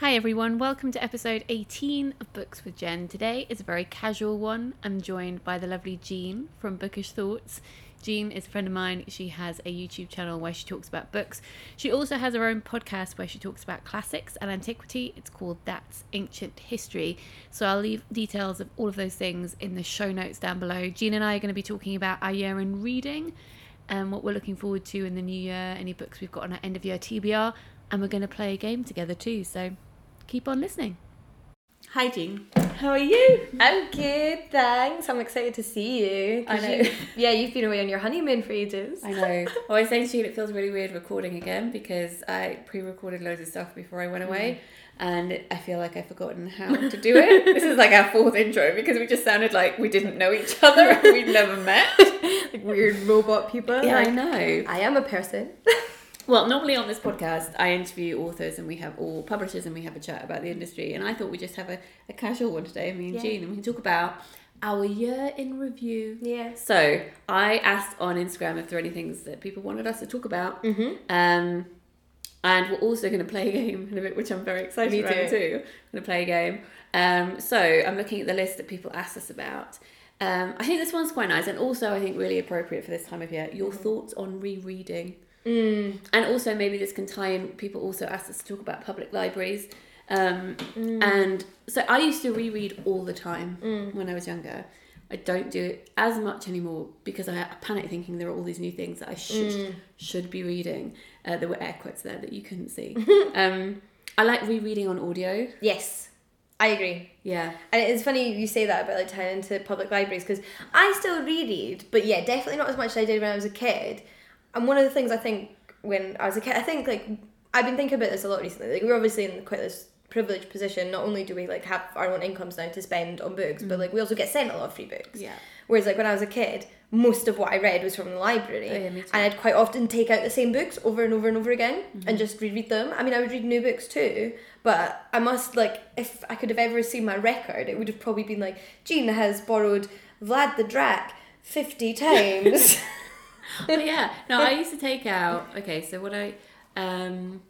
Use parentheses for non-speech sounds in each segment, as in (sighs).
Hi everyone, welcome to episode 18 of Books with Jen. Today is a very casual one. I'm joined by the lovely Jean from Bookish Thoughts. Jean is a friend of mine. She has a YouTube channel where she talks about books. She also has her own podcast where she talks about classics and antiquity. It's called That's Ancient History. So I'll leave details of all of those things in the show notes down below. Jean and I are going to be talking about our year in reading and what we're looking forward to in the new year, any books we've got on our end of year TBR, and we're going to play a game together too. So keep on listening. Hi, Jean. How are you? I'm good, thanks. I'm excited to see you. 'cause I know. you- (laughs) yeah, you've been away on your honeymoon for ages. I know. (laughs) Well, I was saying to you, it feels really weird recording again because I pre-recorded loads of stuff before I went away, mm. and I feel like I've forgotten how to do it. (laughs) this is like our fourth intro because we just sounded like we didn't know each other and we'd never met. like weird robot people. Yeah, like, I know. I am a person. Well, normally on this podcast, I interview authors and we have all publishers and we have a chat about the industry. And I thought we'd just have a, a casual one today, me and Yeah. Jean, and we can talk about our year in review. yes. So I asked on Instagram if there are any things that people wanted us to talk about. Mm-hmm. Um, and we're also going to play a game in a bit, which I'm very excited Me about too. too. I'm going to play a game. Um, so I'm looking at the list that people asked us about. Um, I think this one's quite nice and also I think really appropriate for this time of year. Your thoughts on rereading. Mm. And also maybe this can tie in. People also asked us to talk about public libraries. Um, Mm. And so I used to reread all the time Mm. when I was younger. I don't do it as much anymore because I, panic thinking there are all these new things that I should Mm. should be reading. Uh, there were air quotes there that you couldn't see. (laughs) um, I like rereading on audio. Yes, I agree. Yeah, And it's funny you say that about like tying into public libraries because I still reread, but yeah, definitely not as much as I did when I was a kid. And one of the things I think when I was a kid, I think like I've been thinking about this a lot recently. Like we're obviously in quite this privileged position. Not only do we like have our own incomes now to spend on books, but like we also get sent a lot of free books. yeah. Whereas like when I was a kid, most of what I read was from the library. Oh, yeah, me too. And I'd quite often take out the same books over and over and over again Mm-hmm. and just reread them. I mean, I would read new books too, but I must like if I could have ever seen my record, it would have probably been like Gina has borrowed Vlad the Drac fifty (laughs) times. (laughs) But yeah, no, I used to (laughs) take out. Okay, so what I um,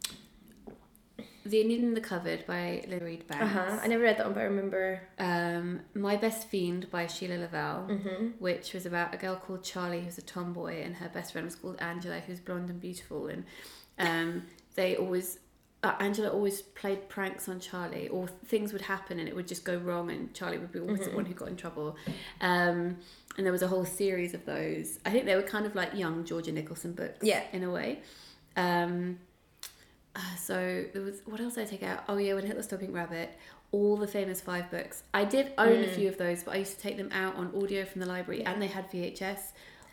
the Indian in the Cupboard by Lily Reid Banks. uh huh. I never read that one, but I remember. um, My Best Fiend by Sheila Lavelle, Mm-hmm. which was about a girl called Charlie who's a tomboy, and her best friend was called Angela, who's blonde and beautiful. And um, (laughs) they always, uh, Angela always played pranks on Charlie, or things would happen and it would just go wrong, and Charlie would be always Mm-hmm. the one who got in trouble. Um, and there was a whole series of those. I think they were kind of like young Georgia Nicholson books, Yeah. in a way. Um, uh, so there was what else did I take out? Oh yeah, when Hitler Stole Pink Rabbit, all the famous five books. I did own a Mm. few of those, but I used to take them out on audio from the library, and they had VHS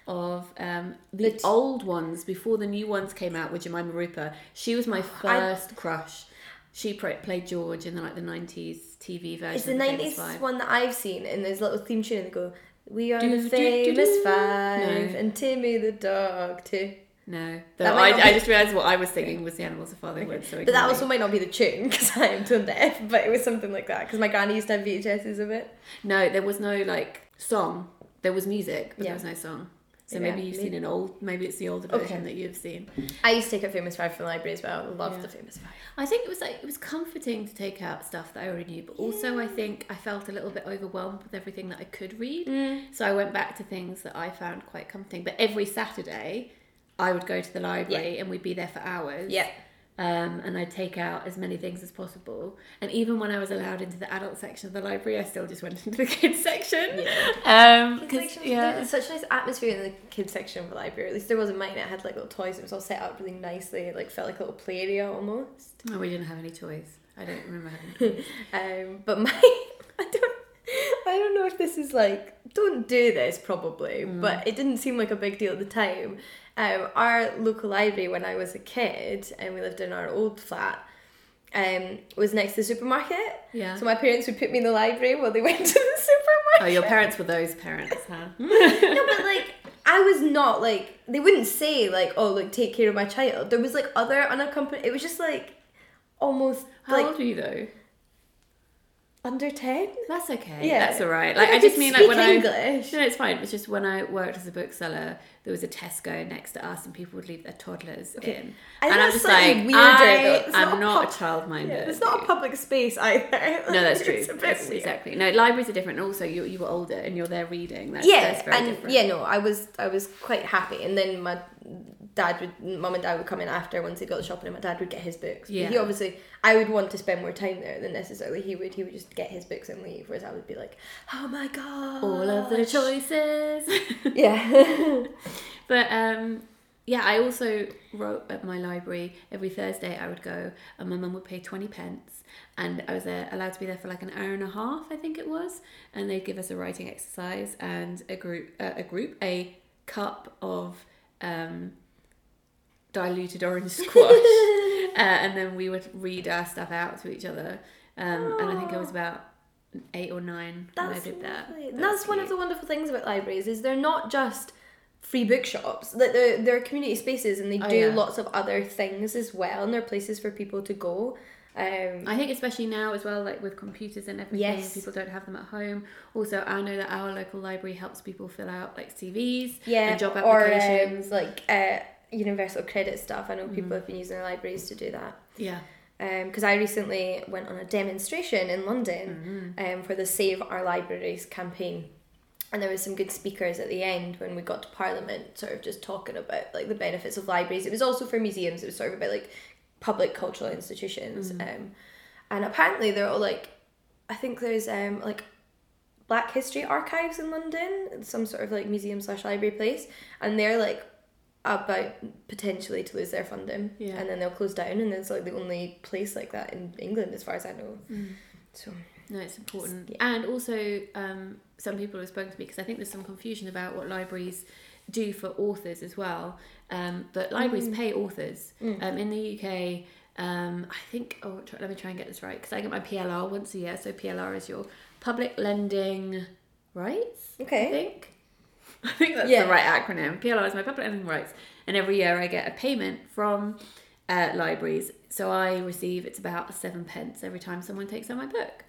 of um, the The t- old ones before the new ones came out with Jemima Rooper. She was my I- first crush. She played George in the like the nineties TV version. It's the nineties one that I've seen, and there's a little theme tune, and they go, "We are Do, the do, do, famous do. five, No. and Timmy the dog too." No, Though might not I, I just realised what I was singing was the animals of Farthing Wood. So But that also might not be the tune (laughs) because I am tone deaf. But it was something like that because my granny used to have VHSs of it. No, there was no like song. There was music, but Yeah. there was no song. So Yeah, maybe you've maybe- seen an old. Maybe it's the older Okay. version that you've seen. I used to take out Famous Five from the library as well. Loved Yeah. the Famous Five. I think it was like it was comforting to take out stuff that I already knew, but also I think I felt a little bit overwhelmed with everything that I could read. Mm. So I went back to things that I found quite comforting. But every Saturday, I would go to the library and we'd be there for hours. Yeah. Um, and I'd take out as many things as possible. And even when I was allowed into the adult section of the library, I still just went (laughs) into the kids section. Um, Kids section, yeah. There's such a nice atmosphere in the kids section of the library. At least there was in mine. It had like little toys. It was all set up really nicely. It like felt like a little play area almost. No, we didn't have any toys. I don't remember. (laughs) Um, but my, (laughs) I don't, I don't know if this is like, don't do this probably, Mm. but it didn't seem like a big deal at the time. Um, our local library when I was a kid and we lived in our old flat, um, was next to the supermarket. Yeah. So my parents would put me in the library while they (laughs) went to the supermarket. Oh, your parents were those parents, huh? (laughs) no, but like I was not like they wouldn't say like oh like take care of my child. There was like other unaccompanied. It was just like almost How like old were you though? under ten. That's okay. Yeah. That's all right. Like, I I just mean like when speak I English. No, it's fine. It's just when I worked as a bookseller, there was a Tesco next to us, and people would leave their toddlers in, I and I'm just like, weirder, I am not not, pub- a child-minded. Yeah, it's not a public space either. No, that's (laughs) true. It's a bit That's weird. exactly. No, libraries are different. Also, you you were older and you're there reading. That's, yeah, that's very and different. yeah, no, I was I was quite happy, and then my dad would, mum and dad would come in after once they got the shopping, and my dad would get his books. But He obviously, I would want to spend more time there than necessarily he would. He would just get his books and leave, whereas I would be like, oh my god, all of the choices. (laughs) Yeah, (laughs) But um, yeah, I also wrote at my library every Thursday. I would go, and my mum would pay twenty pence, and I was there, allowed to be there for like an hour and a half, I think it was, and they'd give us a writing exercise and a group, uh, a group, a cup of um, diluted orange (laughs) squash, uh, and then we would read our stuff out to each other. Um, and I think I was about eight or nine when I did that. That That's one of the wonderful things about libraries is they're not just free bookshops. That they're, they're community spaces and they Oh, do yeah. lots of other things as well, and they're places for people to go. Um, I think especially now as well, like with computers and everything, Yes. people don't have them at home. Also, I know that our local library helps people fill out like CVs yeah, and job or applications. um, like uh, universal credit stuff. I know Mm-hmm. people have been using their libraries to do that. yeah, Because I recently went on a demonstration in London Mm-hmm. um, for the Save Our Libraries campaign. And there was some good speakers at the end when we got to Parliament, sort of just talking about like the benefits of libraries. It was also for museums. It was sort of about like public cultural institutions. Um, and apparently they're all like, I think there's um like Black History archives in London, some sort of like museum slash library place, and they're like about potentially to lose their funding, Yeah. and then they'll close down, and it's like the only place like that in England, as far as I know. So no, it's important. Yeah. And also, um, some people have spoken to me because I think there's some confusion about what libraries do for authors as well. Um, but libraries pay authors. Um, in the UK, um, I think, oh, try, let me try and get this right because I get my PLR once a year. So PLR is your public lending rights. Okay. I think. (laughs) I think that's Yeah. the right acronym. PLR is my public lending rights, and every year I get a payment from uh, libraries. So I receive it's about seven pence every time someone takes out my book,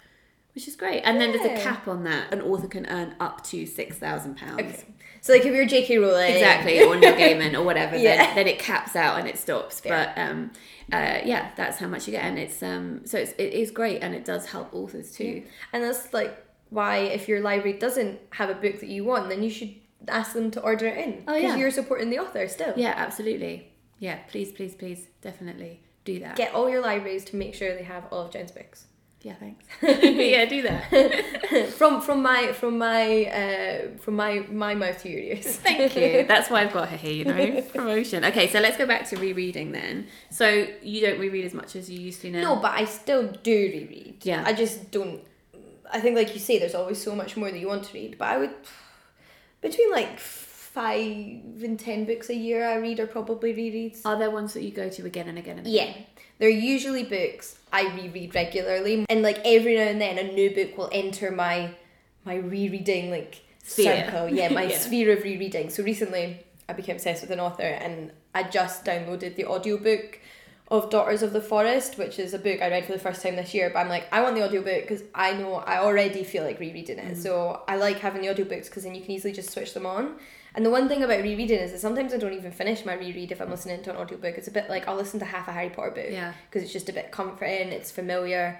which is great. And then there's a cap on that. An author can earn up to six thousand pounds. okay. So like if you're J.K. Rowling, Exactly, or Neil Gaiman or whatever, Yeah. then, then it caps out and it stops. Fair. But um, uh, yeah, that's how much you get, and it's um, so it's, it is great, and it does help authors too. and that's like why if your library doesn't have a book that you want, then you should ask them to order it in Oh, because yeah. you're supporting the author still. Yeah, absolutely. Yeah, please, please, please, definitely do that. Get all your libraries to make sure they have all of Jen's books. Yeah, thanks. (laughs) (laughs) yeah, do that. (laughs) from from my from my uh from my my mouth to your ears. Thank you. That's why I've got her here, you know, promotion. Okay, so let's go back to rereading then. So you don't reread as much as you used to now? No, but I still do reread. Yeah. I just don't. I think, like you say, there's always so much more that you want to read. But I would, between like five and ten books a year I read are probably rereads. Are there ones that you go to again and again and Yeah, again? they're usually books I reread regularly, and like every now and then a new book will enter my my rereading like Sphere. circle. Yeah, (laughs) my Yeah. sphere of rereading. So recently I became obsessed with an author, and I just downloaded the audiobook of Daughters of the Forest, which is a book I read for the first time this year. But I'm like, I want the audiobook because I know I already feel like rereading it. Mm. So I like having the audiobooks because then you can easily just switch them on. And the one thing about rereading is that sometimes I don't even finish my reread if I'm listening to an audiobook. It's a bit like I'll listen to half a Harry Potter book Yeah. because it's just a bit comforting, it's familiar,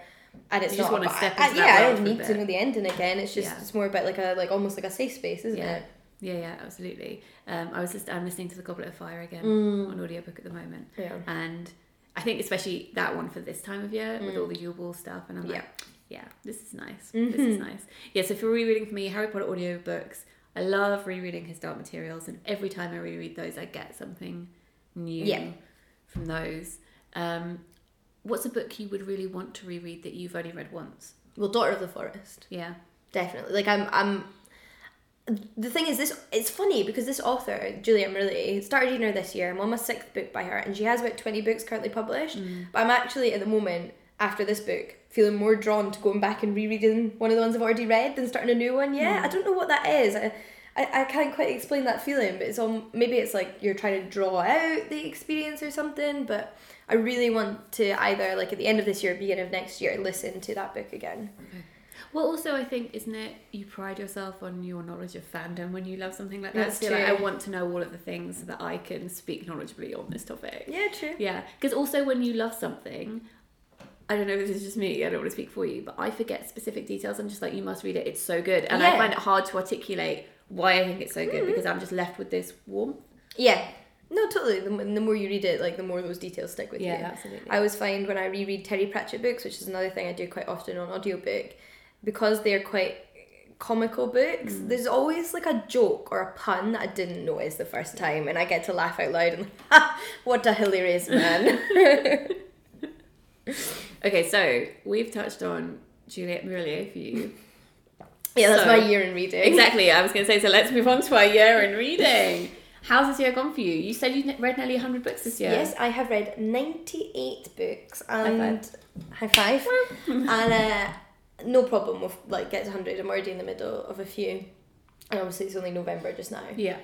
and it's You just not. step I- yeah, I don't need to know the ending again. It's just Yeah. it's more about like a like almost like a safe space, isn't Yeah. it? Yeah, yeah, absolutely. Um, I was just I'm listening to the Goblet of Fire again Mm. on audiobook at the moment, Yeah. and I think especially that one for this time of year with all the Yule Ball stuff, and I'm Yeah. like, yeah, this is nice. This is nice. Yeah, so for rereading for me, Harry Potter audiobooks, I love rereading his Dark Materials, and every time I reread those, I get something new Yeah. from those. Um, what's a book you would really want to reread that you've only read once? Well, Daughter of the Forest, Yeah. definitely. Like I'm, I'm. The thing is, this it's funny because this author Juliet Marillier started reading her this year. I'm on my sixth book by her, and she has about twenty books currently published. But I'm actually at the moment after this book feeling more drawn to going back and rereading one of the ones I've already read than starting a new one. Yeah, mm. I don't know what that is. I, I, I can't quite explain that feeling, but it's all maybe it's like you're trying to draw out the experience or something. But I really want to either like at the end of this year, beginning of next year, listen to that book again. Well, also, I think, isn't it, you pride yourself on your knowledge of fandom when you love something like that. That's So like. I want to know all of the things so that I can speak knowledgeably on this topic. Yeah, true. Yeah, because also when you love something, I don't know if this is just me, I don't want to speak for you, but I forget specific details. I'm just like, you must read it, it's so good. And I Yeah. Mm-hmm. find it hard to articulate why I think it's so good because I'm just left with this warmth. Yeah. No, totally. The, the more you read it, like the more those details stick with you. Yeah, absolutely. I always find when I reread Terry Pratchett books, which is another thing I do quite often on audiobook, because they're quite comical books, Mm. there's always like a joke or a pun that I didn't notice the first time, and I get to laugh out loud and ha, (laughs) what a hilarious man. (laughs) Okay, so we've touched on Juliet Marillier for you. yeah, that's So- my year in reading. exactly, I was going to say, so let's move on to our year in reading. How's this year gone for you? You said you read nearly 100 books this year. Yes, I have read 98 books five. and high five. and uh, no problem with like get to 100. I'm already in the middle of a few. And obviously it's only November just now. Yeah.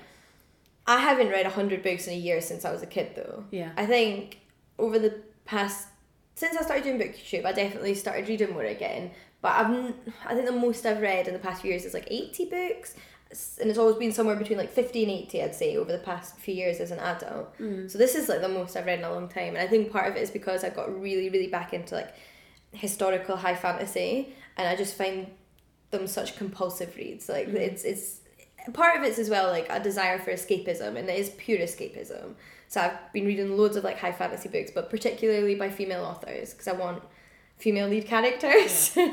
I haven't read 100 books in a year since I was a kid though. Yeah. I think over the past since I started doing booktube, I definitely started reading more again. But I've I think the most I've read in the past few years is like 80 books. And it's always been somewhere between like 50 and 80, I'd say, over the past few years as an adult. Mm. So this is like the most I've read in a long time. And I think part of it is because I got really, really back into like historical high fantasy. And I just find them such compulsive reads. Like Mm. it's, it's, part of it's as well like a desire for escapism and it is pure escapism. So I've been reading loads of like high fantasy books, but particularly by female authors because I want female lead characters. (laughs) um,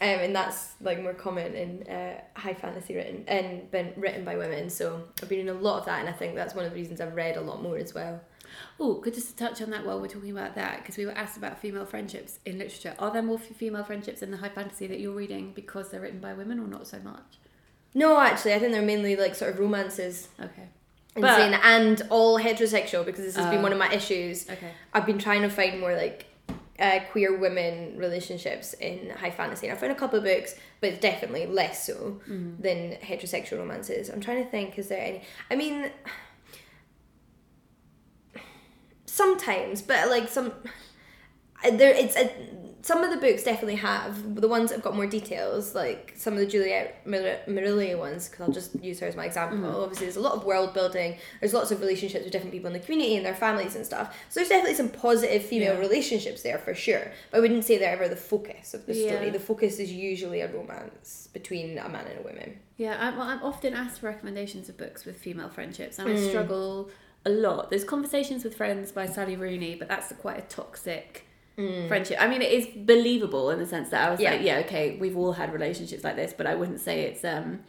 and that's like more common in uh, high fantasy written and been written by women. So I've been reading a lot of that, and I think that's one of the reasons I've read a lot more as well. Oh, good just to touch on that while we're talking about that, because we were asked about female friendships in literature. Are there more female friendships in the high fantasy that you're reading because they're written by women or not so much? No, actually, I think they're mainly like sort of romances Okay. And But- and all heterosexual because this has been Oh. one of my issues. Okay. I've been trying to find more like uh, queer women relationships in high fantasy. And I found a couple of books, but it's definitely less so than heterosexual romances. I'm trying to think, is there any? I mean, (sighs) sometimes, but like some. uh, (sighs) There, it's a, some of the books definitely have the ones that've got more details, like some of the Juliet Mar- Marillier ones. Because I'll just use her as my example. Obviously, there's a lot of world building. There's lots of relationships with different people in the community and their families and stuff. So there's definitely some positive female Yeah. relationships there for sure. But I wouldn't say they're ever the focus of the story. Yeah. The focus is usually a romance between a man and a woman. Yeah, I'm, well, I'm often asked for recommendations of books with female friendships, and Hmm. I struggle a lot. There's Conversations with Friends by Sally Rooney, but that's quite a toxic friendship. I mean, it is believable in the sense that I was. Yeah. like, yeah, okay, we've all had relationships like this, but I wouldn't say it's um,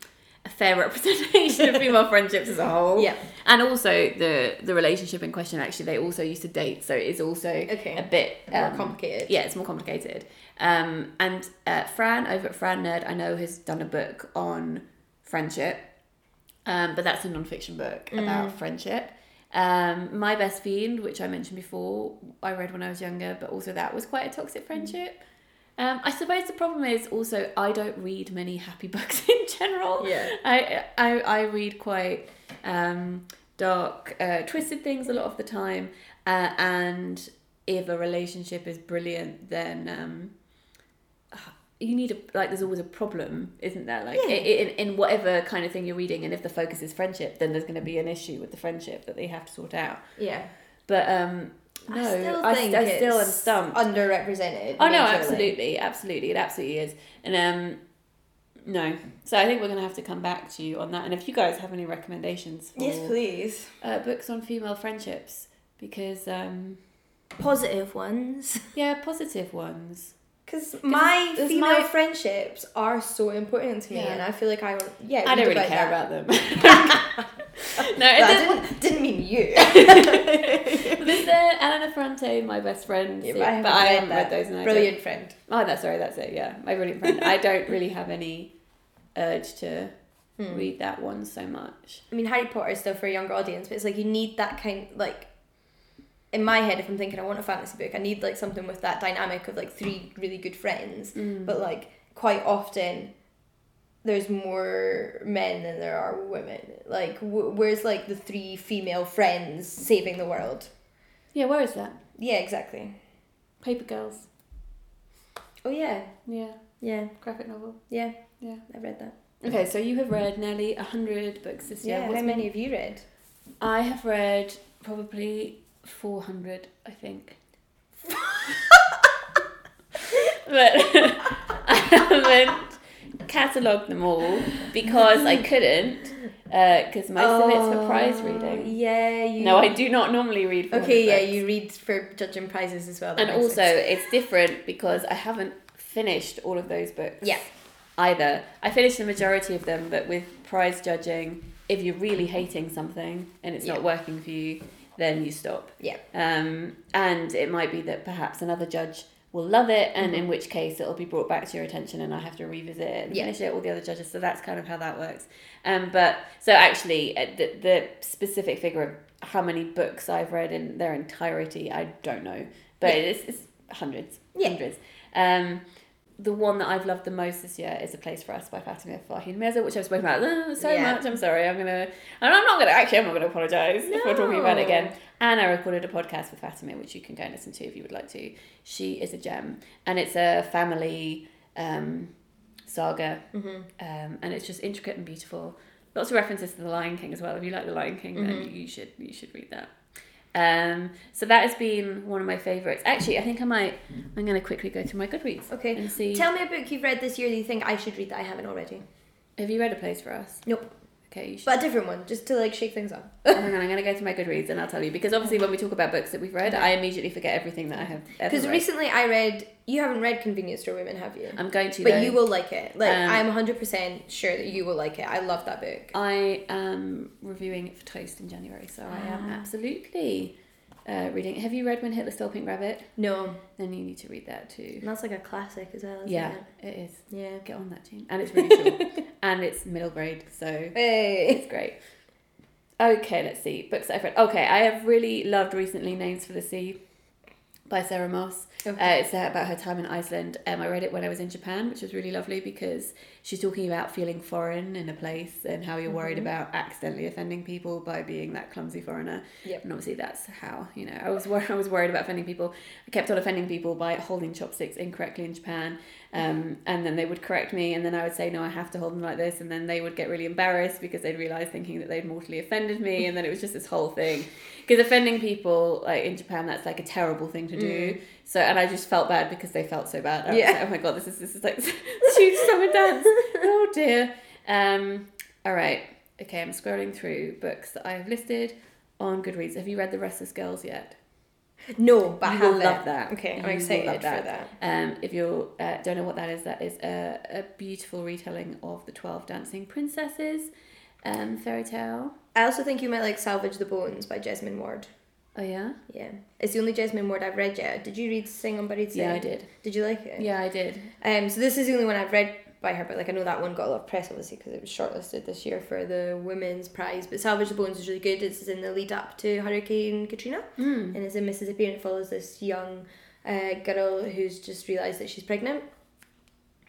a fair (laughs) representation of female friendships as a whole. Yeah. and also the the relationship in question actually they also used to date, so it is also Okay. a bit More um, complicated. yeah, it's more complicated. Um, and uh, Fran over at Fran Nerd, I know has done a book on friendship, um, but that's a non-fiction book about friendship. Um, My Best Fiend, which I mentioned before, I read when I was younger, but also that was quite a toxic friendship. Um, I suppose the problem is also I don't read many happy (laughs) books in general. Yeah. I I, I read quite um, dark, uh, twisted things a lot of the time, uh, and if a relationship is brilliant, then um, you need a like. There's always a problem, isn't there? Like Yeah. in in whatever kind of thing you're reading, and if the focus is friendship, then there's going to be an issue with the friendship that they have to sort out. Yeah. But um, no, I still I, think I still am stumped. underrepresented. Oh no, absolutely, absolutely, it absolutely is. And um, no, so I think we're gonna have to come back to you on that. And if you guys have any recommendations for Yes, please. uh, books on female friendships, because um, Positive ones. (laughs) yeah, positive ones. Because my it's female my- friendsps are so important to me, Yeah. and I feel like I. Yeah, I don't read really care that. about them. (laughs) no, But I it didn't, didn't mean you. (laughs) there's the Elena Ferrante, my best friend, Yeah, but but I I haven't haven't, read read, those. And I Brilliant friend. Oh, that's sorry, that's it. Yeah, my brilliant friend. I don't really have any urge to Hmm. read that one so much. I mean, Harry Potter is still for a younger audience, but it's like you need that kind like. In my head, if I'm thinking I want a fantasy book, I need like something with that dynamic of like three really good friends. Mm. But like quite often, there's more men than there are women. Like wh- where's like the three female friends saving the world? Yeah, where is that? Yeah, exactly. Paper Girls. Oh yeah, Yeah. Yeah, graphic novel. yeah, Yeah. I've read that. Okay, so you have read nearly hundred books this year. Yeah, What's how been- many have you read? I have read probably four hundred, I think. (laughs) but (laughs) I haven't catalogued them all because I couldn't, uh, because most of it's for prize Oh, reading. Yeah, you. No, I do not normally read. 400 Okay, yeah, books. you read for judging prizes as well. And also, sense. it's different because I haven't finished all of those books. Yeah. Either I finished the majority of them, but with prize judging, if you're really hating something and it's Yeah. not working for you, then you stop. Yeah. Um, and it might be that perhaps another judge will love it, and Mhm. in which case it'll be brought back to your attention, and I have to revisit it and Yeah. finish it. All the other judges, so that's kind of how that works. Um, but so actually, uh, the the specific figure of how many books I've read in their entirety, I don't know, but Yeah. it's, it's hundreds, Yeah. hundreds. Um, the one that I've loved the most this year is A Place for Us by Fatima Farheen Mirza, which I've spoken about uh, (laughs) so Yeah. much. I'm sorry. I'm gonna, and I'm not gonna actually. I'm not gonna apologise if we're talking about it again. And I recorded a podcast with Fatima, which you can go and listen to if you would like to. She is a gem, and it's a family um, saga, Mhm. um, and it's just intricate and beautiful. Lots of references to the Lion King as well. If you like the Lion King, then Mhm. you should you should read that. Um, so that has been one of my favourites. Actually, I think I might. I'm going to quickly go through my Goodreads Okay. and see. Tell me a book you've read this year that you think I should read that I haven't already. Have you read A Place for Us? Nope. Okay, should. But a different one, just to like shake things up. (laughs) Hang on, I'm going to go to my Goodreads and I'll tell you because obviously when we talk about books that we've read, I immediately forget everything that I have ever Because recently I read. You haven't read Convenience Store Women, have you? I'm going to. But though. you will like it. Like Um, I'm 100% sure that you will like it. I love that book. I am reviewing it for Toast in January, so I am Ah. absolutely uh, reading. Have you read When Hitler Stole Pink Rabbit? No, Then you need to read that too. and that's like a classic as well. Isn't Yeah, It? it is. Yeah. Get on that, Jean. And it's really short, (laughs) and it's middle grade, so Hey. it's great. Okay, let's see books that I've read. Okay, I have really loved recently Names for the Sea by Sarah Moss. Uh, it's about her time in Iceland. Um, I read it when I was in Japan, which was really lovely because she's talking about feeling foreign in a place and how you're worried Mhm. about accidentally offending people by being that clumsy foreigner. Yep. And obviously that's how you know I was wor- (laughs) I was worried about offending people. I kept on offending people by holding chopsticks incorrectly in Japan, um, and then they would correct me, and then I would say no, I have to hold them like this, and then they would get really embarrassed because they'd realise thinking that they'd mortally offended me, and then it was just this whole thing. Because offending people like in Japan, that's like a terrible thing to do. So and I just felt bad because they felt so bad. I Yeah. like, oh my god, this is this is like (laughs) huge summer dance. (laughs) Oh dear. Um. All right. Okay, I'm scrolling through books that I have listed on Goodreads. Have you read The Restless Girls yet? No, but I You have love that. Okay, I'm will excited love for that. that. Um, if you uh, don't know what that is, that is a, a beautiful retelling of the Twelve Dancing Princesses um, fairy tale. I also think you might like Salvage the Bones by Jesmyn Ward. Oh yeah, Yeah, it's the only Jesmyn Ward I've read yet. Did you read Sing Unburied Sing? yeah, I did. Did you like it? Yeah, I did. Um, so this is the only one I've read by her, but like I know that one got a lot of press obviously because it was shortlisted this year for the women's prize. But Salvage the Bones is really good. It's in the lead up to Hurricane Katrina, Mm. and it's in Mississippi, and it follows this young uh, girl who's just realised that she's pregnant.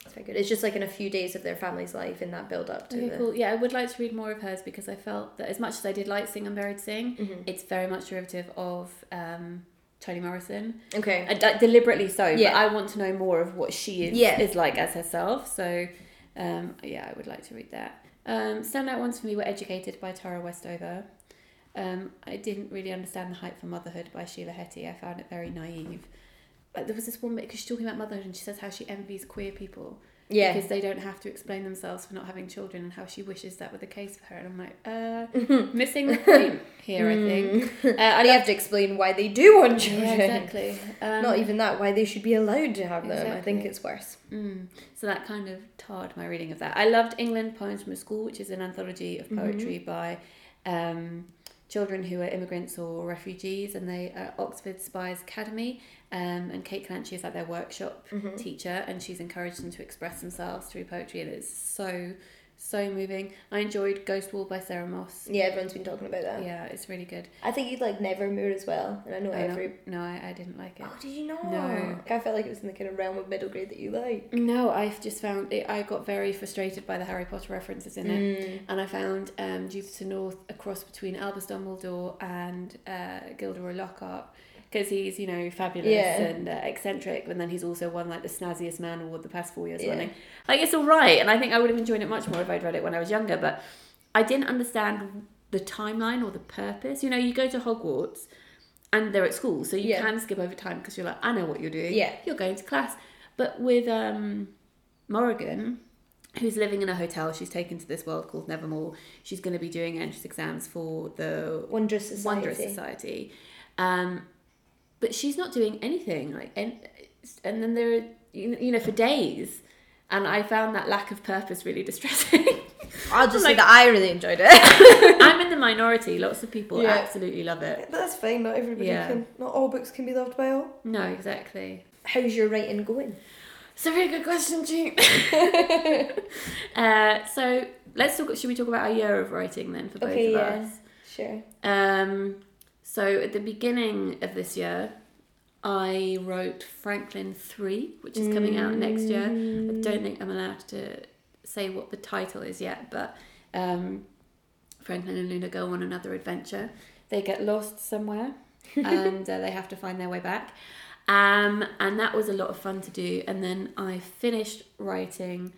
It's very good. It's just like in a few days of their family's life in that build up to Okay, the. cool. Yeah, I would like to read more of hers because I felt that as much as I did like Sing Unburied Sing, Mhm. it's very much derivative of um, Toni Morrison. Okay. Uh, deliberately so, Yeah. but I want to know more of what she is Yeah. is like as herself. So, um, yeah, I would like to read that. Um, standout ones for me were Educated by Tara Westover. Um, I didn't really understand the hype for motherhood by Sheila Heti. I found it very naive. But there was this one bit because she's talking about motherhood and she says how she envies queer people Yeah. because they don't have to explain themselves for not having children and how she wishes that were the case for her. And I'm like, uh, missing the point (laughs) here, I think. Uh, I they have to explain why they do want yeah, children. exactly. Um, Not even that, why they should be allowed to have them. I think it's worse. Mm. So that kind of tarred my reading of that. I loved England Poems from a School, which is an anthology of poetry by um, children who are immigrants or refugees, and they are Oxford Spires Academy. Um, and Kate Clanchy is like their workshop Mhm. teacher, and she's encouraged them to express themselves through poetry, and it's so so moving. I enjoyed Ghost Wall by Sarah Moss. Yeah, everyone's been talking about that. Yeah, it's really good. I think you'd like Nevermoor as well, and I know I know- no, I, I didn't like it. Oh, did you not? No. I felt like it was in the kind of realm of middle grade that you like. No, I've just found it. I got very frustrated by the Harry Potter references in it. Mm. and I found um, Jupiter North a cross between Albus Dumbledore and uh, Gilderoy Lockhart because he's you know fabulous Yeah. and uh, eccentric, and then he's also won like the snazziest man award the past four years Yeah. running. Like it's all right, and I think I would have enjoyed it much more if I'd read it when I was younger. But I didn't understand the timeline or the purpose. You know, you go to Hogwarts. And they're at school, so you Yeah. can skip over time because you're like, I know what you're doing. Yeah. You're going to class. But with um, Morrigan, who's living in a hotel. She's taken to this world called Nevermoor. She's going to be doing entrance exams for the Wundrous Society. Wundrous Society. Um, but she's not doing anything. Like, and and then there, are, you know- for days. And I found that lack of purpose really distressing. (laughs) I'll just say that I really enjoyed it. (laughs) I'm in the (laughs) minority. Lots of people Yeah. absolutely love it. but that's fine. Not everybody Yeah. can. Not all books can be loved by all. No, exactly. How's your writing going? It's a very good question, Jean. uh, so let's talk. Should we talk about our year of writing then for both Okay, of yeah. us? Sure. Um, so at the beginning of this year, I wrote Franklin Three, which is coming out next year. I don't think I'm allowed to say what the title is yet, but um, Franklin and Luna go on another adventure. They get lost somewhere, (laughs) and uh, they have to find their way back. Um, and that was a lot of fun to do. And then I finished writing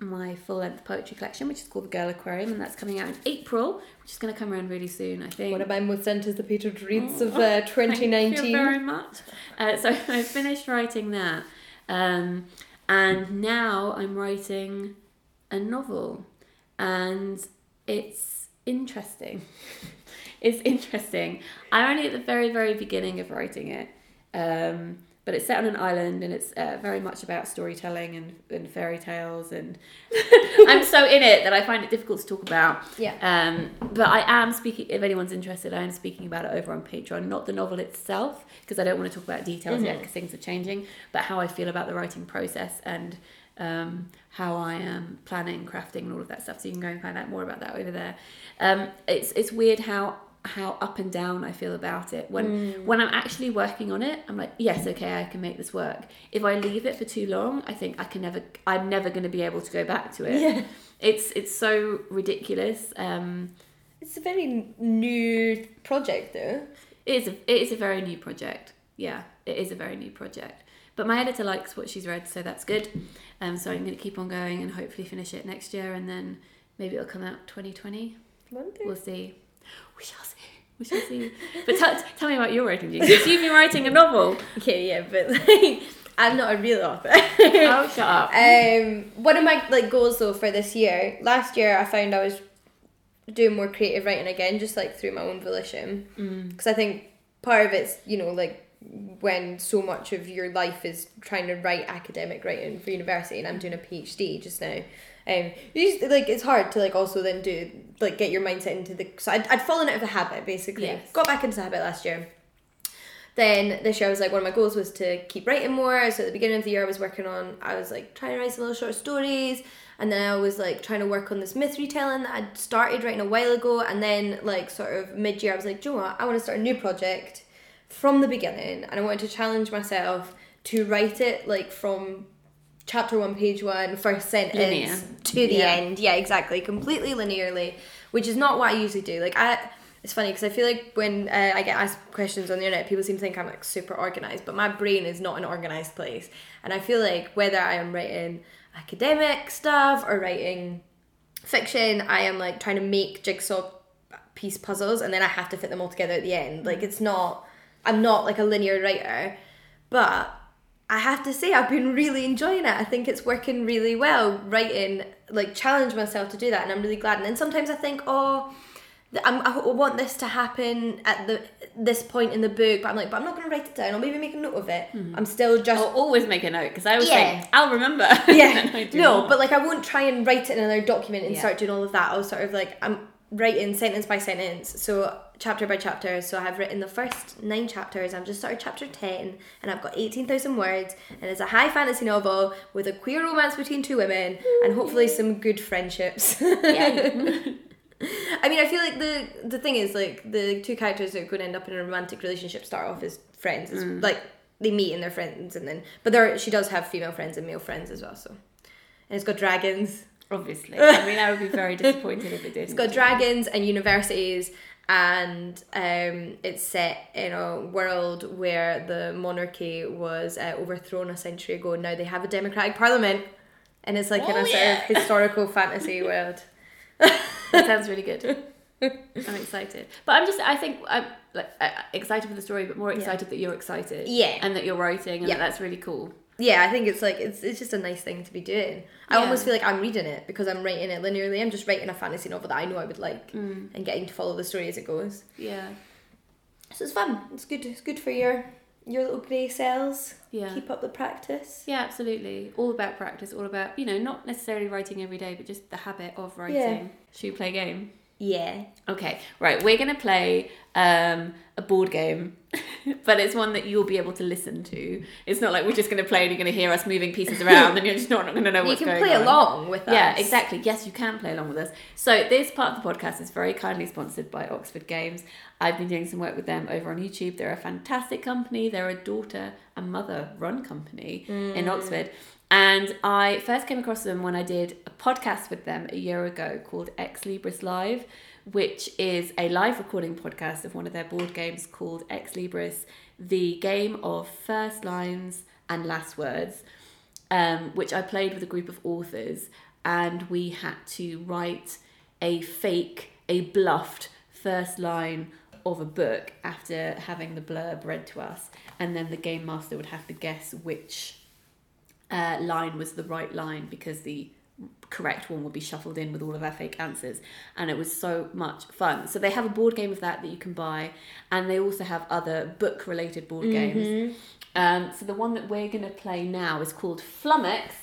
my full length poetry collection, which is called The Girl Aquarium, and that's coming out in April, which is going to come around really soon, I think. One of my most anticipated reads of Oh, uh, Thank you very much. Uh, so (laughs) I finished writing that, um, and now I'm writing a novel, and it's interesting. (laughs) it's interesting. I'm only at the very, very beginning of writing it. Um, but it's set on an island and it's uh, very much about storytelling and, and fairy tales and (laughs) I'm so in it that I find it difficult to talk about. Yeah. Um, but I am speaking, if anyone's interested, I am speaking about it over on Patreon, not the novel itself, because I don't want to talk about details yet, because things are changing, but how I feel about the writing process and um, how I am planning, crafting, and all of that stuff. So you can go and find out more about that over there. Um, it's it's weird how how up and down I feel about it. When when I'm actually working on it, I'm like, yes, okay, I can make this work. If I leave it for too long, I think I can never. I'm never going to be able to go back to it. Yeah. It's it's so ridiculous. Um, It's a very new project, though. it is a, it is a very new project. Yeah, it is a very new project. But my editor likes what she's read, so that's good. Um, so I'm going to keep on going and hopefully finish it next year, and then maybe it'll come out 2020. Wonder. We'll see. We shall see. We shall see. But t- tell me about your writing. 'cause You've been writing a novel. Okay, yeah, but like, (laughs) I'm not a real author. Oh, (laughs) shut up. Um, one of my like goals though for this year, last year I found I was doing more creative writing again, just like through my own volition. Because I think part of it's you know like when so much of your life is trying to write academic writing for university, and I'm doing a PhD just now. Um, you just, like it's hard to like also then do like get your mindset into the. So I'd, I'd fallen out of the habit basically. Yes. Got back into the habit last year. Then this year I was like one of my goals was to keep writing more. So at the beginning of the year I was working on I was like trying to write some little short stories and then I was like trying to work on this myth retelling that I'd started writing a while ago and then like sort of mid year I was like, Do you know what? I want to start a new project from the beginning and I wanted to challenge myself to write it like from chapter one, page one, first sentence Linear. to the Yeah. end. Yeah, exactly. Completely linearly, which is not what I usually do. Like I it's funny because I feel like when uh, I get asked questions on the internet, people seem to think I'm like super organized, but my brain is not an organized place. And I feel like whether I am writing academic stuff or writing fiction, I am like trying to make jigsaw piece puzzles and then I have to fit them all together at the end. Like it's not, I'm not like a linear writer, but I have to say I've been really enjoying it. I think it's working really well writing, like challenge myself to do that, and I'm really glad. And then sometimes I think, oh, I'm, I want this to happen at the this point in the book, but I'm like, but I'm not going to write it down. I'll maybe make a note of it. Hmm. I'm still just I'll always make a note because I always Yeah. think I'll remember. (laughs) yeah And (laughs) I do no not. but like i won't try and write it in another document and Yeah. start doing all of that i'll sort of like i'm writing sentence by sentence so chapter by chapter so i've written the first nine chapters I'm just started chapter 10 and i've got 18000 words and it's a high fantasy novel with a queer romance between two women and hopefully some good friendships yeah. (laughs) I mean, I feel like the the thing is like the two characters that are going to end up in a romantic relationship start off as friends. It's Mm. like they meet and they're friends, and then but there she does have female friends and male friends as well. So, and it's got dragons. Obviously. I mean, I would be very (laughs) disappointed if it didn't. It's got dragons and universities and um, it's set in a world where the monarchy was uh, overthrown a century ago. Now they have a democratic parliament, and it's like in Oh, a sort of historical (laughs) fantasy world. That sounds really good. (laughs) I'm excited, but I'm just I think I'm like uh, excited for the story, but more excited that you're excited. Yeah. and that you're writing, and Yeah. that that's really cool. Yeah, I think it's like it's it's just a nice thing to be doing. I Yeah. almost feel like I'm reading it because I'm writing it linearly. I'm just writing a fantasy novel that I know I would like, Mm. and getting to follow the story as it goes. Yeah, So it's fun. It's good. It's good for your your little grey cells. yeah. Keep up the practice. Yeah, absolutely. All about practice, all about, you know, not necessarily writing every day, but just the habit of writing. Should we play a game? Yeah. Okay, right. We're going to play um, a board game, (laughs) but it's one that you'll be able to listen to. It's not like we're just going to play and you're going to hear us moving pieces around and you're just not, not going to know what's going on. You can play on. along with us. Yeah, exactly. Yes, you can play along with us. So this part of the podcast is very kindly sponsored by Oxford Games. I've been doing some work with them over on YouTube. They're a fantastic company. They're a daughter and mother run company in Oxford. And I first came across them when I did a podcast with them a year ago called Ex Libris Live, which is a live recording podcast of one of their board games called Ex Libris, the game of first lines and last words um, which I played with a group of authors, and we had to write a fake, a bluffed first line of a book after having the blurb read to us, and then the game master would have to guess which uh, line was the right line because the correct one would be shuffled in with all of our fake answers. And it was so much fun. So they have a board game of that that you can buy. And they also have other book related board games. Um, so the one that we're going to play now is called flummoxed.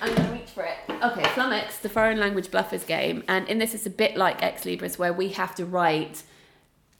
I'm going to reach for it. Okay, Flummox, the foreign language bluffers game. And in this, it's a bit like Ex Libris, where we have to write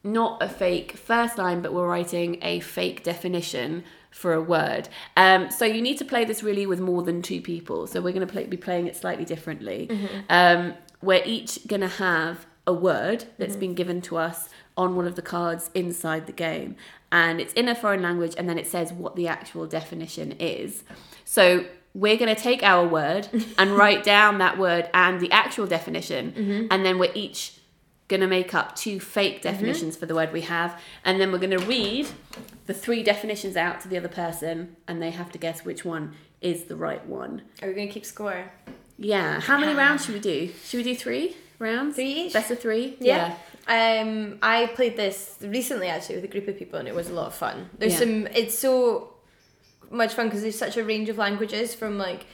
not a fake first line, but we're writing a fake definition for a word. Um, so you need to play this really with more than two people. So we're going to play, be playing it slightly differently. Um, we're each going to have a word that's been given to us on one of the cards inside the game. And it's in a foreign language, and then it says what the actual definition is. So we're going to take our word (laughs) and write down that word and the actual definition, and then we're each going to make up two fake definitions for the word we have, and then we're going to read the three definitions out to the other person, and they have to guess which one is the right one. Are we gonna keep score? Yeah. How many (sighs) rounds should we do? Should we do three rounds? Three each? Best of three? Yeah. Um, I played this recently actually with a group of people, and it was a lot of fun. There's Yeah. some. It's so much fun because there's such a range of languages from like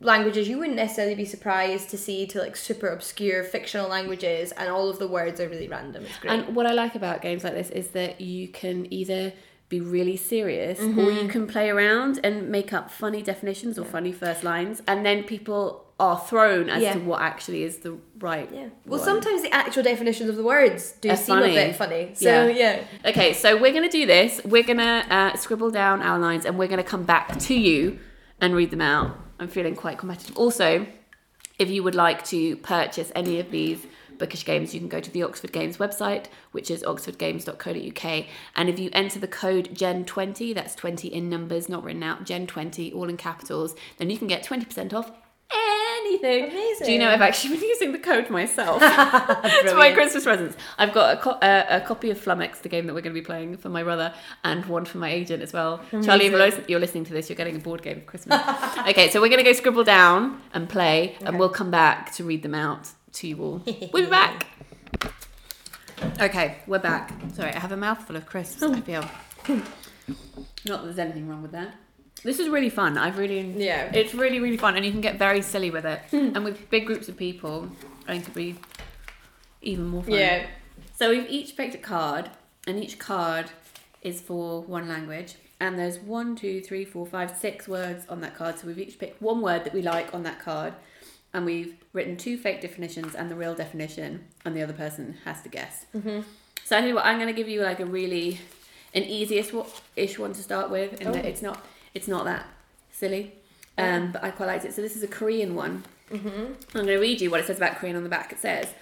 languages you wouldn't necessarily be surprised to see to like super obscure fictional languages, and all of the words are really random. It's great. And what I like about games like this is that you can either be really serious or Mm-hmm. you can play around and make up funny definitions or funny first lines and then people are thrown as Yeah. to what actually is the right yeah. Well, one. sometimes the actual definitions of the words do Are seem funny. a bit funny. So Yeah. yeah. Okay, so we're to do this. We're to uh, scribble down our lines and we're to come back to you and read them out. I'm feeling quite competitive. Also, if you would like to purchase any of these bookish games, you can go to the Oxford Games website, which is oxfordgames.co.uk. And if you enter the code GEN20, that's 20 in numbers, not written out, GEN20, all in capitals, then you can get 20% off anything. Amazing. Do you know I've actually been (laughs) using the code myself? (laughs) it's my Christmas presents. I've got a, co- uh, a copy of Flummox, the game that we're going to be playing for my brother, and one for my agent as well. Charlie, if you're listening to this, you're getting a board game for Christmas. (laughs) okay, so we're going to go scribble down and play, and we'll come back to read them out to you all. We'll be back. Okay, we're back. Sorry, I have a mouthful of crisps, I feel. Not that there's anything wrong with that. This is really fun. I've really Yeah. it's really, really fun, and you can get very silly with it. and with big groups of people, I think it'd be even more fun. Yeah. So we've each picked a card, and each card is for one language. And there's one, two, three, four, five, six words on that card. So we've each picked one word that we like on that card, and we've written two fake definitions and the real definition, and the other person has to guess. Mm-hmm. So I tell you what, I'm going to give you like a really an easiest ish one to start with, and Oh. it's not it's not that silly. Um, but I quite liked it. So this is a Korean one. Mm-hmm. I'm going to read you what it says about Korean on the back. It says,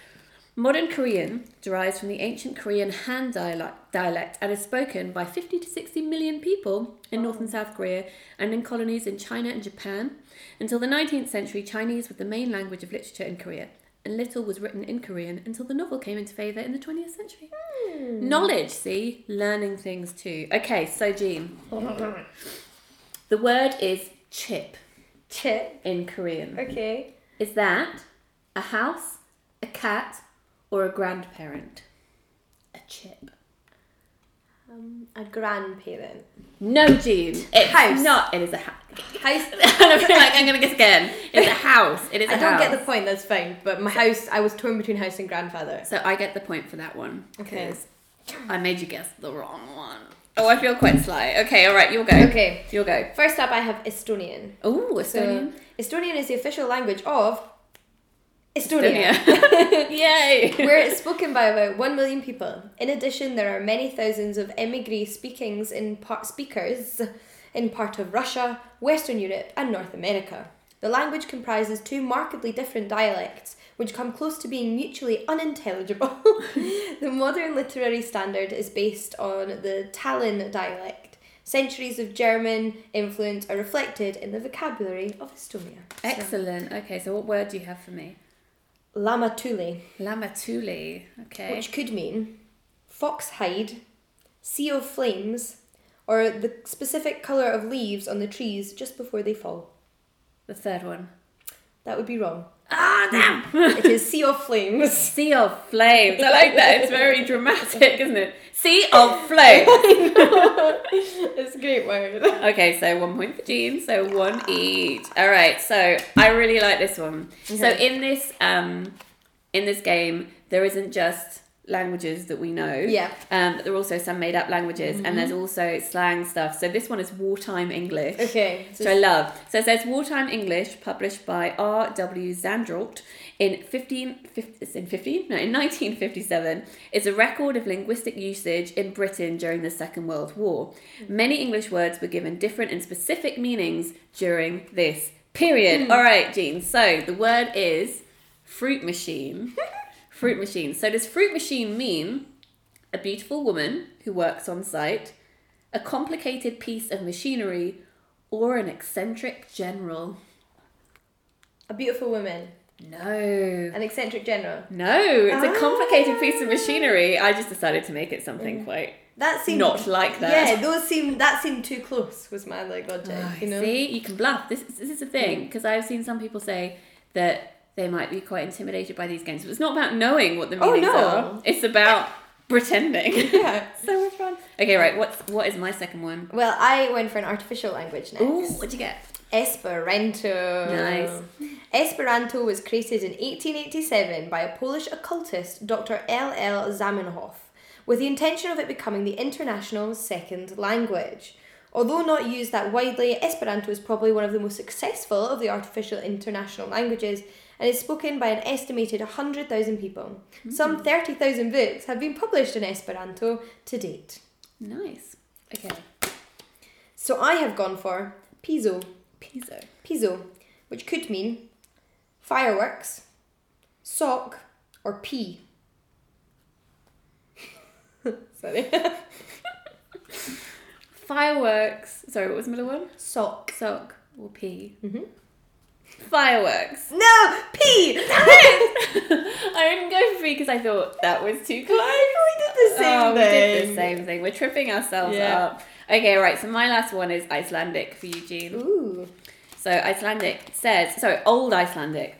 Modern Korean derives from the ancient Korean Han dialect, dialect and is spoken by 50 to 60 million people in North and South Korea and in colonies in China and Japan. Until the 19th century, Chinese was the main language of literature in Korea. and little was written in Korean until the novel came into favour in the 20th century. Knowledge, see? Learning things too. Okay, so Jean, (laughs) the word is chip Chip. in Korean. Okay. Is that a house, a cat, or a grandparent? A chip. Um, a grandparent. No, Jean. It's House. not. It is a house. House. (laughs) I feel like I'm going to guess again. It's a house. It is (laughs) a I don't get the point. That's fine. But my house, I was torn between house and grandfather. So I get the point for that one. Okay. 'cause I made you guess the wrong one. Oh, I feel quite sly. Okay, all right, you'll go. Okay. You'll go. First up, I have Estonian. Oh, So, Estonian. Estonian is the official language of Estonia. Estonia. (laughs) Yay. where it's spoken by about 1 million people. In addition, there are many thousands of emigre speakings in part speakers in part of Russia, Western Europe, and North America. The language comprises two markedly different dialects, which come close to being mutually unintelligible. (laughs) the modern literary standard is based on the Tallinn dialect. Centuries of German influence are reflected in the vocabulary of Estonia. Excellent. Okay, so what word do you have for me? Lamatuli. Lamatuli. Okay. which could mean fox hide, sea of flames, or the specific colour of leaves on the trees just before they fall. The third one. That would be wrong. Ah, damn. It is sea of flames. (laughs) sea of flames. I like that. It's very dramatic, isn't it? Sea of (laughs) flames. it's a great word. Okay, so one point for Jean, so one each. All right, so I really like this one. So in this um, in this game, there isn't just languages that we know. Yeah. Um, but there are also some made up languages, and Mm-hmm. there's also slang stuff. So this one is wartime English. Okay. Which I love. So it says Wartime English, published by R. W. Zandvoort in 15, 15 in 15? No, in 1957, is a record of linguistic usage in Britain during the Second World War. Many English words were given different and specific meanings during this period. All right, Jean. So the word is fruit machine. (laughs) fruit machine. So does fruit machine mean a beautiful woman who works on site, a complicated piece of machinery, or an eccentric general? a beautiful woman, No. an eccentric general. No, it's a complicated Ah. piece of machinery. I just decided to make it something quite That seemed not like that. Yeah, those seem that seemed too close. Was my like logic, Oh, you know? See, you can bluff. This, this is a thing because I've seen some people say that they might be quite intimidated by these games. But it's not about knowing what the meanings Oh, meanings no. are. It's about pretending. (laughs) Yeah. so much fun. Okay, right. What's what is my second one? Well, I went for an artificial language next. Ooh, what'd you get? Esperanto. Nice. Esperanto was created in 1887 by a Polish occultist, Dr. L. L. Zamenhof, with the intention of it becoming the international second language. Although not used that widely, Esperanto is probably one of the most successful of the artificial international languages and is spoken by an estimated 100,000 people. Some 30,000 books have been published in Esperanto to date. Nice. Okay. So I have gone for Piso. Piso. Piso, which could mean fireworks, sock, or pea. (laughs) Sorry. (laughs) Fireworks. Sorry, what was the middle one? sock. Sock or pea. Mhm. Fireworks. No, pea! (laughs) I didn't go for pea because I thought that was too close. we did the same oh, thing. we did the same thing. We're tripping ourselves Yeah. up. Okay, right. So my last one is Icelandic for Eugene. Ooh. So Icelandic says, sorry, Old Icelandic.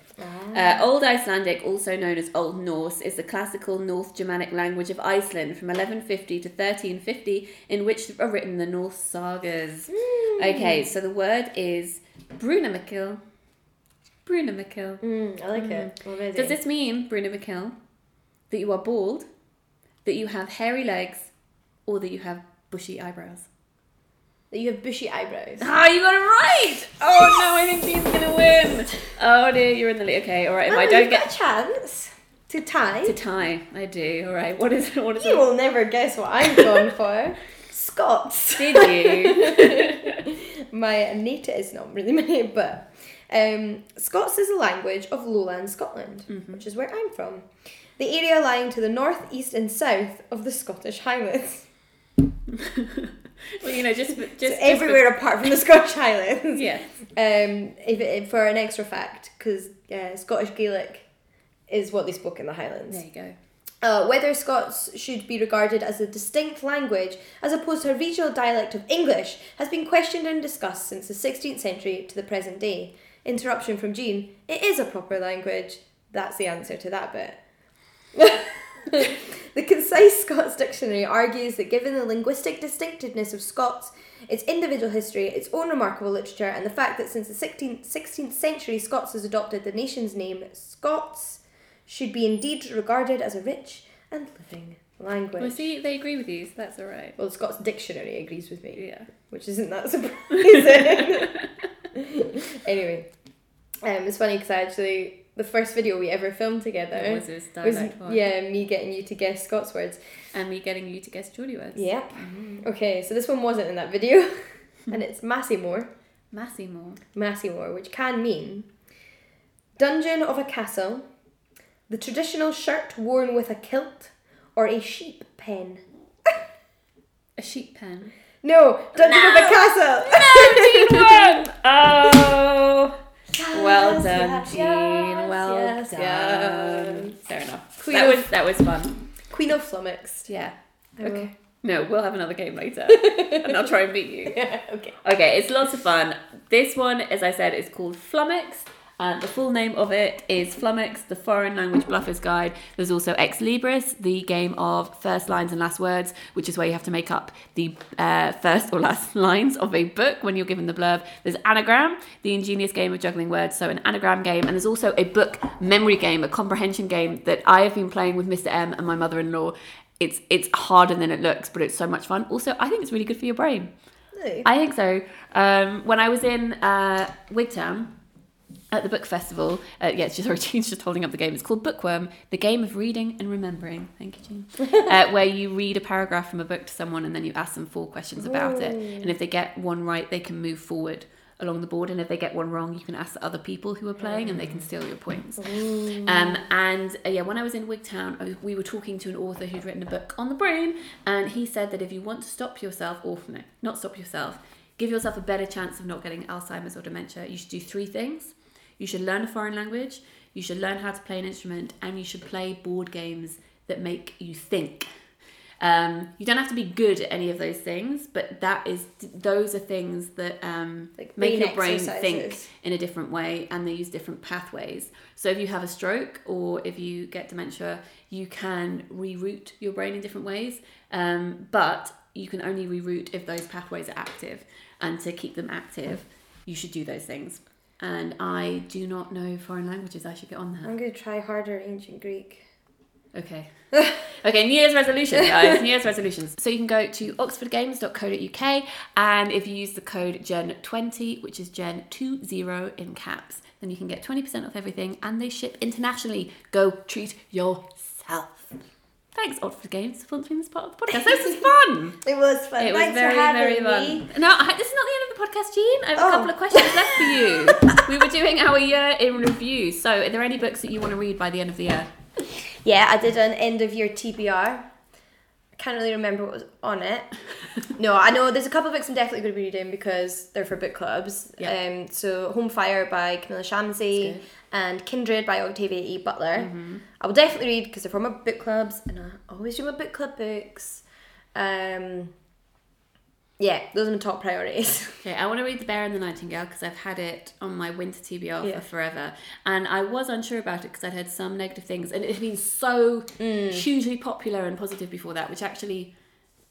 Uh, Old Icelandic, also known as Old Norse, is the classical North Germanic language of Iceland from 1150 to 1350, in which are written the Norse sagas. Okay, so the word is Brunamikil. Brunamikil. Mm, I like it already. Does this mean, Brunamikil, that you are bald, that you have hairy legs, or that you have bushy eyebrows? That you have bushy eyebrows. Ah, you got it right! Oh no, I think she's gonna win. Oh dear, you're in the lead. Okay, all right. If I don't get a chance to tie. to tie, I do. All right. What is it? What is it? you it? will never guess what I'm going for. (laughs) Scots. Did you? (laughs) (laughs) my native is not really my name, but um, Scots is a language of lowland Scotland, Mm-hmm. which is where I'm from. The area lying to the north, east, and south of the Scottish Highlands. (laughs) well, you know, just just, So just everywhere apart from the (laughs) Scottish Highlands. yeah. Um, if, if for an extra fact, because uh, Scottish Gaelic is what they spoke in the Highlands. There you go. Uh, whether Scots should be regarded as a distinct language as opposed to a regional dialect of English has been questioned and discussed since the 16th century to the present day. Interruption from Jean. It is a proper language. That's the answer to that bit. (laughs) the Concise Scots Dictionary argues that given the linguistic distinctiveness of Scots, its individual history, its own remarkable literature, and the fact that since the 16th, 16th century Scots has adopted the nation's name, Scots should be indeed regarded as a rich and living language. Well, see, they agree with you, so that's all right. Well, the Scots Dictionary agrees with me, Yeah. which isn't that surprising. (laughs) anyway, um, it's funny because I actually the first video we ever filmed together What was this was one? yeah me getting you to guess Scots words. And me getting you to guess Geordie words. Yep. Mhm. Okay, so this one wasn't in that video, (laughs) and it's Massimore, Massimore. Massimore, which can mean dungeon of a castle, the traditional shirt worn with a kilt, or a sheep pen. A sheep pen. No, dungeon of a castle. (laughs) Oh! Well Yes, done, yes, Jean. well yes, done. Fair enough. Queen that of- was that was fun. Queen of flummoxed. Yeah. I will- Okay. No, we'll have another game later, (laughs) and I'll try and beat you. (laughs) Yeah, okay. Okay, it's lots of fun. This one, as I said, is called Flummox. And the full name of it is Flummox, the Foreign Language Bluffer's Guide. There's also Ex Libris, the game of first lines and last words, which is where you have to make up the uh, first or last (laughs) lines of a book when you're given the blurb. There's Anagram, the ingenious game of juggling words, so an anagram game. And there's also a book memory game, a comprehension game that I have been playing with Mr. M and my mother in law. It's, it's harder than it looks, but it's so much fun. Also, I think it's really good for your brain. I think so. Um, when I was in uh, Wigtown at the book festival, uh, yeah, (laughs) sorry, Jean's just holding up the game. It's called Bookworm, the game of reading and remembering. Thank you, Jean. (laughs) uh, where you read a paragraph from a book to someone and then you ask them four questions about it, and if they get one right, they can move forward along the board, and if they get one wrong, you can ask the other people who are playing, and they can steal your points. Um, and uh, yeah, when I was in Wigtown, I was- we were talking to an author who'd written a book on the brain, and he said that if you want to stop yourself, or no, not stop yourself, give yourself a better chance of not getting Alzheimer's or dementia, you should do three things. You should learn a foreign language, you should learn how to play an instrument, and you should play board games that make you think. Um, you don't have to be good at any of those things, but that is those are things that um, Like make your brain think in a different way and they use different pathways. So if you have a stroke or if you get dementia, you can reroute your brain in different ways, um, but you can only reroute if those pathways are active. And to keep them active, you should do those things. And I do not know foreign languages. I should get on that. I'm going to try harder ancient Greek. Okay. (laughs) okay, New Year's resolutions, guys. New Year's resolutions. So you can go to oxfordgames.co.uk and if you use the code GEN20, which is GEN20 in caps, then you can get 20% off everything and they ship internationally. Go treat yourself. Thanks, Oxford Games, for sponsoring this part of the podcast. This was fun. It was fun. It was very, for having very me. fun. No, I- this is not the end of the podcast, Jean. I have a Oh. couple of questions left for you. (laughs) we were doing our year in review. So, are there any books that you want to read by the end of the year? Yeah, I did an end of year TBR. I can't really remember what was on it. (laughs) no, I know there's a couple of books I'm definitely going to be reading because they're for book clubs. Yeah. Um, so Home Fire by Kamila Shamsie and Kindred by Octavia E. Butler. Mm-hmm. I will definitely read because they're for my book clubs and I always do my book club books. Um, yeah, those are my top priorities. (laughs) Okay, I want to read The Bear and the Nightingale because I've had it on my winter TBR Yeah. for forever. And I was unsure about it because I'd heard some negative things. And it had been so Mm. hugely popular and positive before that, which actually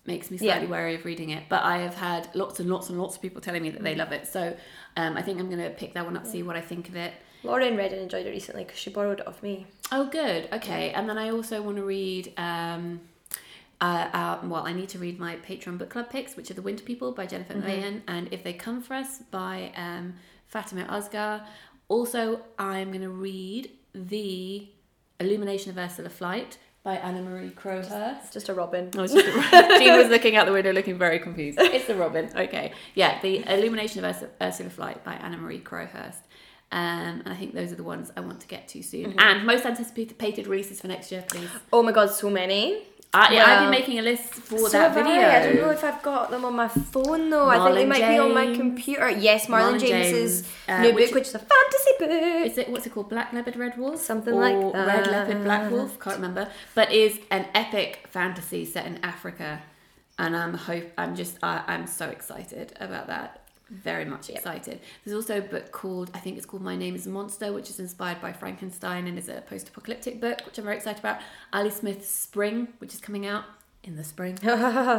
makes me Yeah. slightly wary of reading it. But I have had lots and lots and lots of people telling me that Mm. they love it. So um, I think I'm going to pick that one up, see what I think of it. Lauren read and enjoyed it recently because she borrowed it off me. Oh, good. Okay. And then I also want to read. Um, uh, uh, well, I need to read my Patreon book club picks, which are The Winter People by Jennifer McMahon and If They Come For Us by um, Fatimah Asghar. Also, I'm going to read The Illumination of Ursula Flight by Anna Marie Crowhurst. It's just a robin. (laughs) Just Jean was looking out the window looking very confused. It's the Robin. Okay. Yeah, The Illumination of Urs- Ursula Flight by Anna Marie Crowhurst. Um, and I think those are the ones I want to get to soon. And most anticipated releases for next year, please. Oh my god, so many. I, yeah, I've been making a list for So that video. I. I don't know if I've got them on my phone though. I think they Marlon might be on my computer. Yes, Marlon, Marlon James's James, uh, new which- book, which is a fantasy book. is it what's it called black leopard red wolf Something or like red leopard black that. wolf can't remember but is an epic fantasy set in africa and i'm hope i'm just I, i'm so excited about that very much excited there's also a book called i think it's called my name is a monster which is inspired by frankenstein and is a post-apocalyptic book which i'm very excited about ali smith's spring which is coming out in the spring (laughs)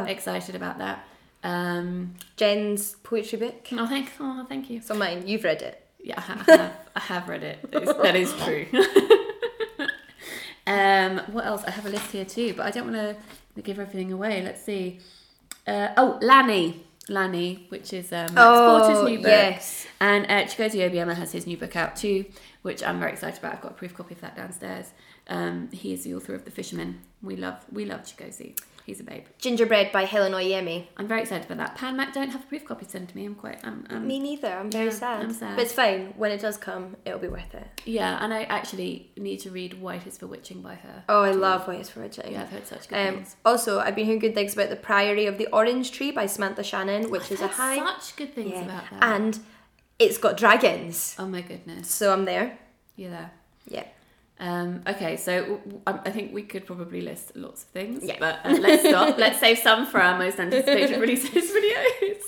excited about that um Jen's poetry book. oh thank oh thank you So mine, you've read it. yeah, I have, I have read it. That is, that is true. (laughs) um, what else? I have a list here too, but I don't want to give everything away. Let's see. Uh, oh, Lanny. Lanny, which is um, Max Porter's new book. Oh, yes. And uh, Chigozie Obioma has his new book out too, which I'm very excited about. I've got a proof copy of that downstairs. Um, he is the author of The Fishermen. We love we love Chigozie. He's a babe. Gingerbread by Helen Oyeyemi. I'm very excited about that. Pan Mac don't have a proof copy sent to me. I'm quite I'm, I'm Me neither. I'm very Yeah, sad. I'm sad. But it's fine. When it does come, it'll be worth it. Yeah, and I actually need to read White is for Witching by her. Oh, I love White is for Witching. Yeah, I've heard such good Um, things. also, I've been hearing good things about the Priory of the Orange Tree by Samantha Shannon, which I've is a high. such good things Yeah. about that. And it's got dragons. oh my goodness, So I'm there. you're there. Yeah. Um, okay, so I think we could probably list lots of things, Yeah. but uh, let's stop. (laughs) let's save some for our most anticipated (laughs) releases (laughs) videos.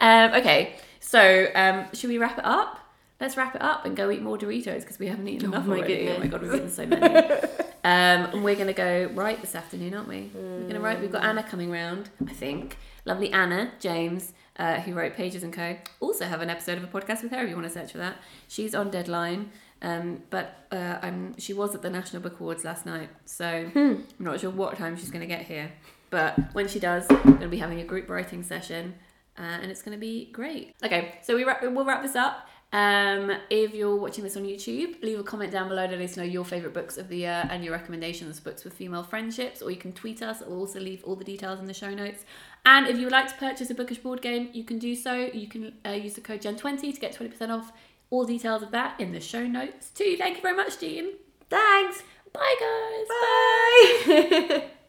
Um, okay, so um, should we wrap it up? Let's wrap it up and go eat more Doritos because we haven't eaten enough my already. Oh my god, we've eaten so many. um, and we're gonna go right this afternoon, aren't we? We're gonna write. We've got Anna coming round, I think. Lovely Anna James, uh, who wrote Pages and Co. Also have an episode of a podcast with her if you want to search for that. She's on deadline. Um, but uh, I'm she was at the National Book Awards last night, so I'm not sure what time she's going to get here. But when she does, we're going to be having a group writing session, uh, and it's going to be great. Okay, so we wrap, we'll wrap this up. Um, if you're watching this on YouTube, leave a comment down below to let us know your favourite books of the year and your recommendations books with female friendships, or you can tweet us. I'll also leave all the details in the show notes. And if you would like to purchase a bookish board game, you can do so. You can uh, use the code GEN20 to get 20% off. All details of that in the show notes too. Thank you very much, Jean. Thanks. Bye, guys. Bye. (laughs)